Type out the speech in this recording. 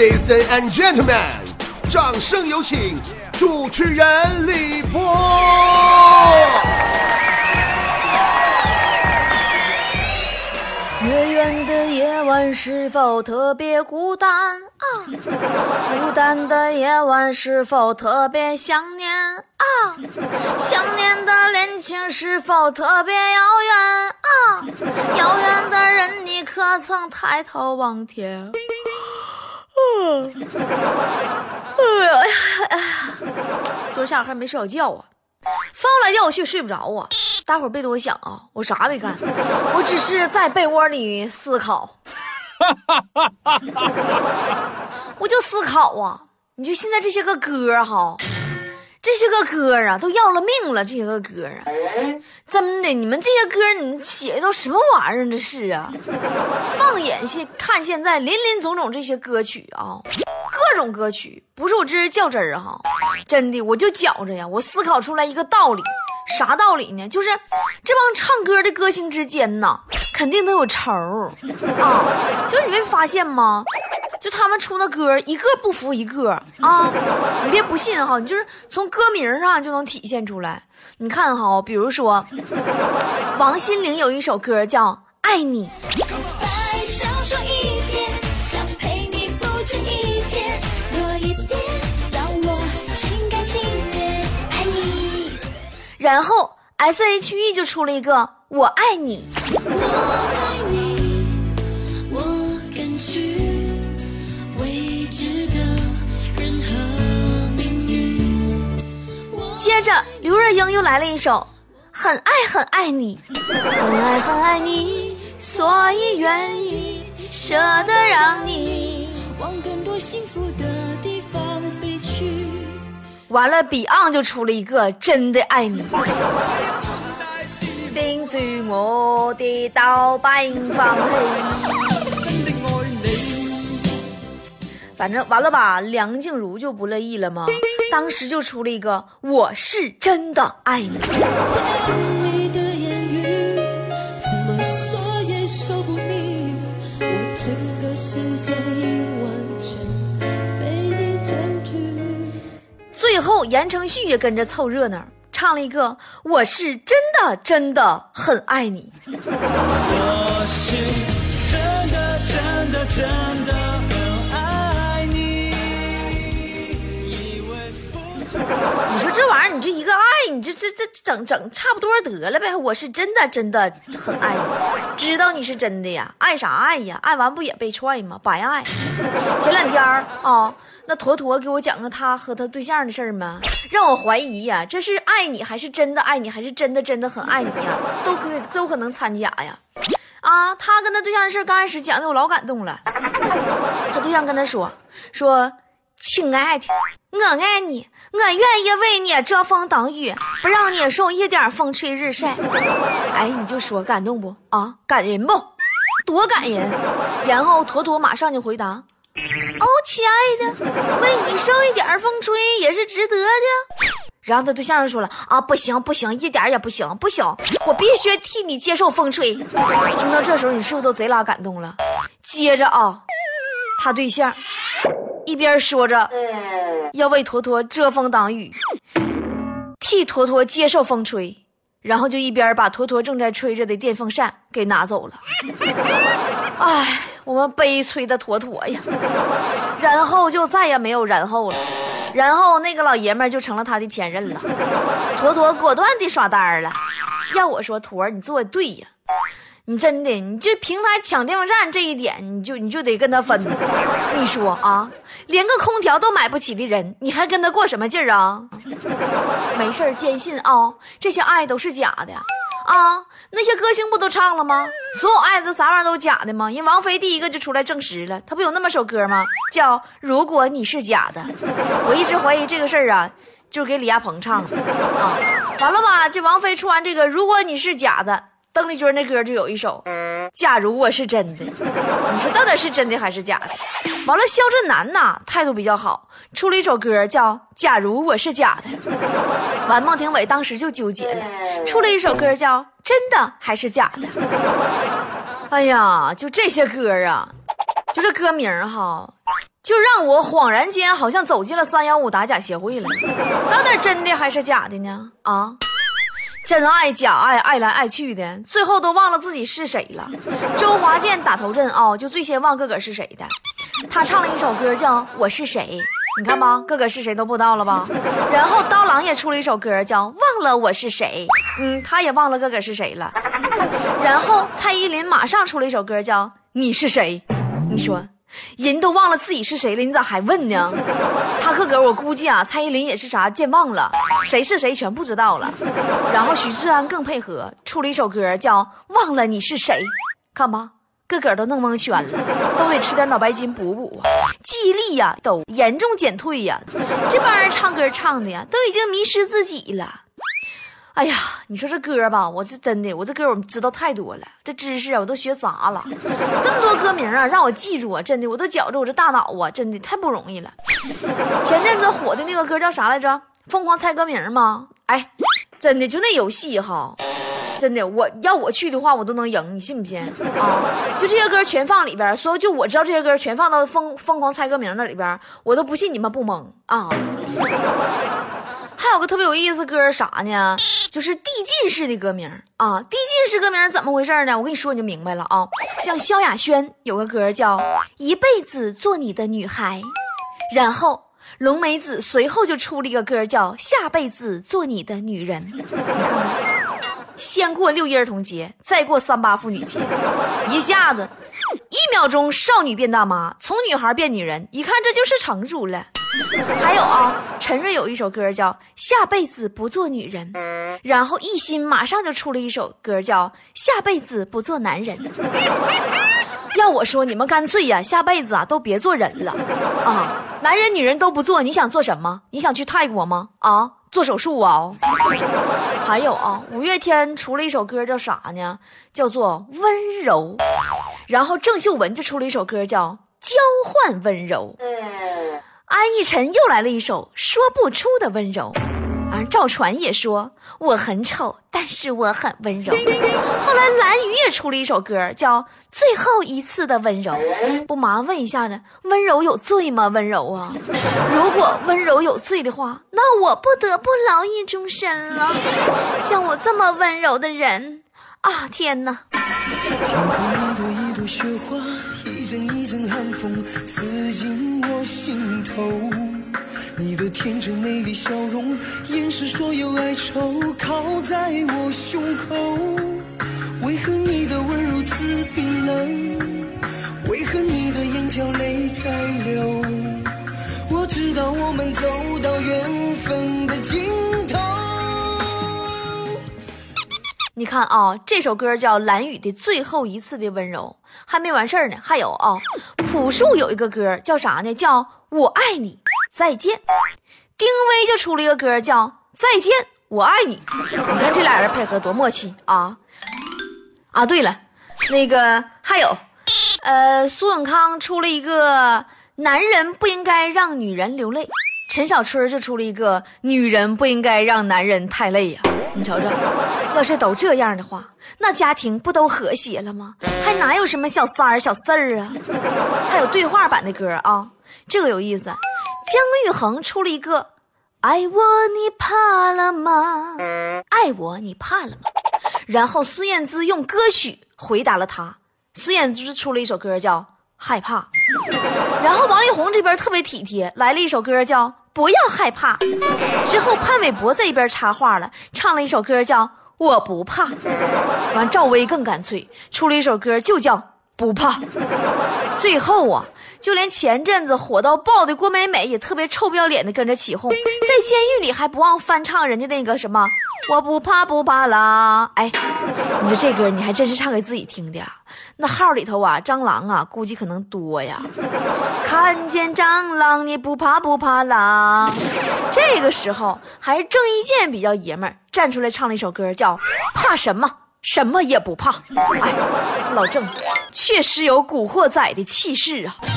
Ladies and gentlemen，掌声有请主持人李波。月圆的夜晚是否特别孤单啊？孤单的夜晚是否特别想念啊？想念的恋情是否特别遥远啊？遥远的人，你可曾抬头望天？哎呀哎呀！昨儿下午还没睡好觉啊，翻来调去睡不着啊。大伙儿别多想啊，我啥没干，我只是在被窝里思考。我就思考啊，你就现在这些个歌哈，这些个歌啊都要了命了，这些个歌啊，真的，你们这些歌你写的都什么玩意儿？这是啊，放眼现看现在林林总总这些歌曲啊，各种歌曲，不是我这是较真儿哈，真的，我就觉着呀，我思考出来一个道理。啥道理呢？就是这帮唱歌的歌星之间呐，肯定都有仇啊！就你没发现吗？就他们出的歌，一个不服一个啊！你别不信哈，你就是从歌名上就能体现出来。你看哈，比如说王心凌有一首歌叫《爱你》。然后 S H E 就出了一个我爱你。接着刘若英又来了一首很爱很爱你，很爱很爱你，所以愿意舍得让你往更多幸福的地方飞去。完了，Beyond 就出了一个真的爱你。盯住我的刀把放反正完了吧，梁静茹就不乐意了吗？当时就出了一个我是真的爱你。最后，言承旭也跟着凑热闹，唱了一个“我是真的真的很爱你”。我是真的真的真的你就一个爱。你这这这整整差不多得了呗！我是真的真的很爱你，知道你是真的呀，爱啥爱呀？爱完不也被踹吗？白爱。前两天啊，那坨坨给我讲个他和他对象的事儿吗？让我怀疑呀，这是爱你还是真的爱你，还是真的真的很爱你呀？都可都可能掺假呀！啊，他跟他对象的事刚开始讲的我老感动了，他对象跟他说说。亲爱的，我爱你，我愿意为你遮风挡雨，不让你受一点风吹日晒。哎，你就说感动不啊？感人不？多感人！然后坨坨马上就回答：“哦，亲爱的，为你受一点风吹也是值得的。”然后他对象就说了：“啊，不行不行，一点也不行，不行，我必须替你接受风吹。”听到这时候，你是不是都贼拉感动了？接着啊，他对象。一边说着要为坨坨遮风挡雨，替坨坨接受风吹，然后就一边把坨坨正在吹着的电风扇给拿走了。唉，我们悲催的坨坨呀！然后就再也没有然后了，然后那个老爷们就成了他的前任了。坨坨果断地耍单了。要我说，坨儿你做的对呀。你真的，你就平台抢电风扇这一点，你就你就得跟他分。你说啊，连个空调都买不起的人，你还跟他过什么劲儿啊？没事儿，坚信啊，这些爱都是假的啊。那些歌星不都唱了吗？所有爱都啥玩意儿都是假的吗？人王菲第一个就出来证实了，她不有那么首歌吗？叫《如果你是假的》。我一直怀疑这个事儿啊，就是给李亚鹏唱的啊。完了吧，这王菲出完这个《如果你是假的》。邓丽君那歌就有一首《假如我是真的》，你说到底是真的还是假的？完了，肖震南呐态度比较好，出了一首歌叫《假如我是假的》。完，孟庭苇当时就纠结了，出了一首歌叫《真的还是假的》。哎呀，就这些歌啊，就这歌名哈，就让我恍然间好像走进了三幺五打假协会了。到底真的还是假的呢？啊，真爱假爱，爱来爱去的，最后都忘了自己是谁了。周华健打头阵啊，就最先忘个个是谁的。他唱了一首歌叫《我是谁》，你看吧，个个是谁都不知道了吧？然后刀郎也出了一首歌叫《忘了我是谁》，嗯，他也忘了个个是谁了。然后蔡依林马上出了一首歌叫《你是谁》，你说。人都忘了自己是谁了，你咋还问呢？他个个我估计啊，蔡依林也是啥健忘了，谁是谁全不知道了。然后许志安更配合，出了一首歌叫《忘了你是谁》，看吧，个个都弄蒙圈了，都得吃点脑白金补补啊，记忆力呀都严重减退呀。这帮人唱歌唱的呀，都已经迷失自己了。哎呀，你说这歌吧，我是真的，我这歌我知道太多了，这知识啊我都学杂了。这么多歌名啊，让我记住啊，真的我都觉着我这大脑啊，真的太不容易了。前阵子火的那个歌叫啥来着？疯狂猜歌名吗？哎，真的就那游戏哈，真的我要我去的话，我都能赢，你信不信啊？就这些歌全放里边，所有就我知道这些歌全放到疯疯狂猜歌名那里边，我都不信你们不懵啊。还有个特别有意思歌啥呢？就是递进式的歌名啊！递进式歌名怎么回事呢？我跟你说你就明白了啊！像萧亚轩有个歌叫《一辈子做你的女孩》，然后龙梅子随后就出了一个歌叫《下辈子做你的女人》。先过六一儿童节，再过三八妇女节，一下子一秒钟少女变大妈，从女孩变女人，一看这就是成熟了。还有啊，陈瑞有一首歌叫《下辈子不做女人》，然后艺兴马上就出了一首歌叫《下辈子不做男人》。要我说，你们干脆呀，下辈子啊都别做人了啊，男人女人都不做，你想做什么？你想去泰国吗？啊，做手术啊？还有啊，五月天出了一首歌叫啥呢？叫做《温柔》，然后郑秀文就出了一首歌叫《交换温柔》。安逸晨又来了一首说不出的温柔，而，赵传也说我很丑，但是我很温柔。后来蓝雨也出了一首歌，叫最后一次的温柔。不麻烦问一下呢，温柔有罪吗？温柔啊，如果温柔有罪的话，那我不得不劳役终身了。像我这么温柔的人，啊，天哪！雪花，一阵一阵寒风刺进我心头。你的天真美丽笑容，掩饰所有哀愁，靠在我胸口。为何你的吻如此冰冷？为何你的眼角泪在你看啊，这首歌叫蓝雨的最后一次的温柔，还没完事儿呢。还有啊，朴树有一个歌叫啥呢？叫我爱你，再见。丁薇就出了一个歌叫再见，我爱你。你看这俩人配合多默契啊！啊，对了，那个还有，呃，苏永康出了一个男人不应该让女人流泪，陈小春就出了一个女人不应该让男人太累呀。你瞅瞅，要是都这样的话，那家庭不都和谐了吗？还哪有什么小三儿、小四儿啊？还有对话版的歌啊，这个有意思。姜育恒出了一个《爱我你怕了吗？爱我你怕了吗？》然后孙燕姿用歌曲回答了他。孙燕姿出了一首歌叫《害怕》，然后王力宏这边特别体贴，来了一首歌叫。不要害怕。之后潘玮柏在一边插话了，唱了一首歌叫《我不怕》。完，赵薇更干脆，出了一首歌就叫《不怕》。最后啊，就连前阵子火到爆的郭美美也特别臭不要脸的跟着起哄，在监狱里还不忘翻唱人家那个什么。我不怕不怕啦！哎，你说这歌你还真是唱给自己听的。那号里头啊，蟑螂啊，估计可能多呀。看见蟑螂你不怕不怕啦？这个时候还是郑伊健比较爷们儿，站出来唱了一首歌，叫《怕什么什么也不怕》。哎，老郑确实有古惑仔的气势啊。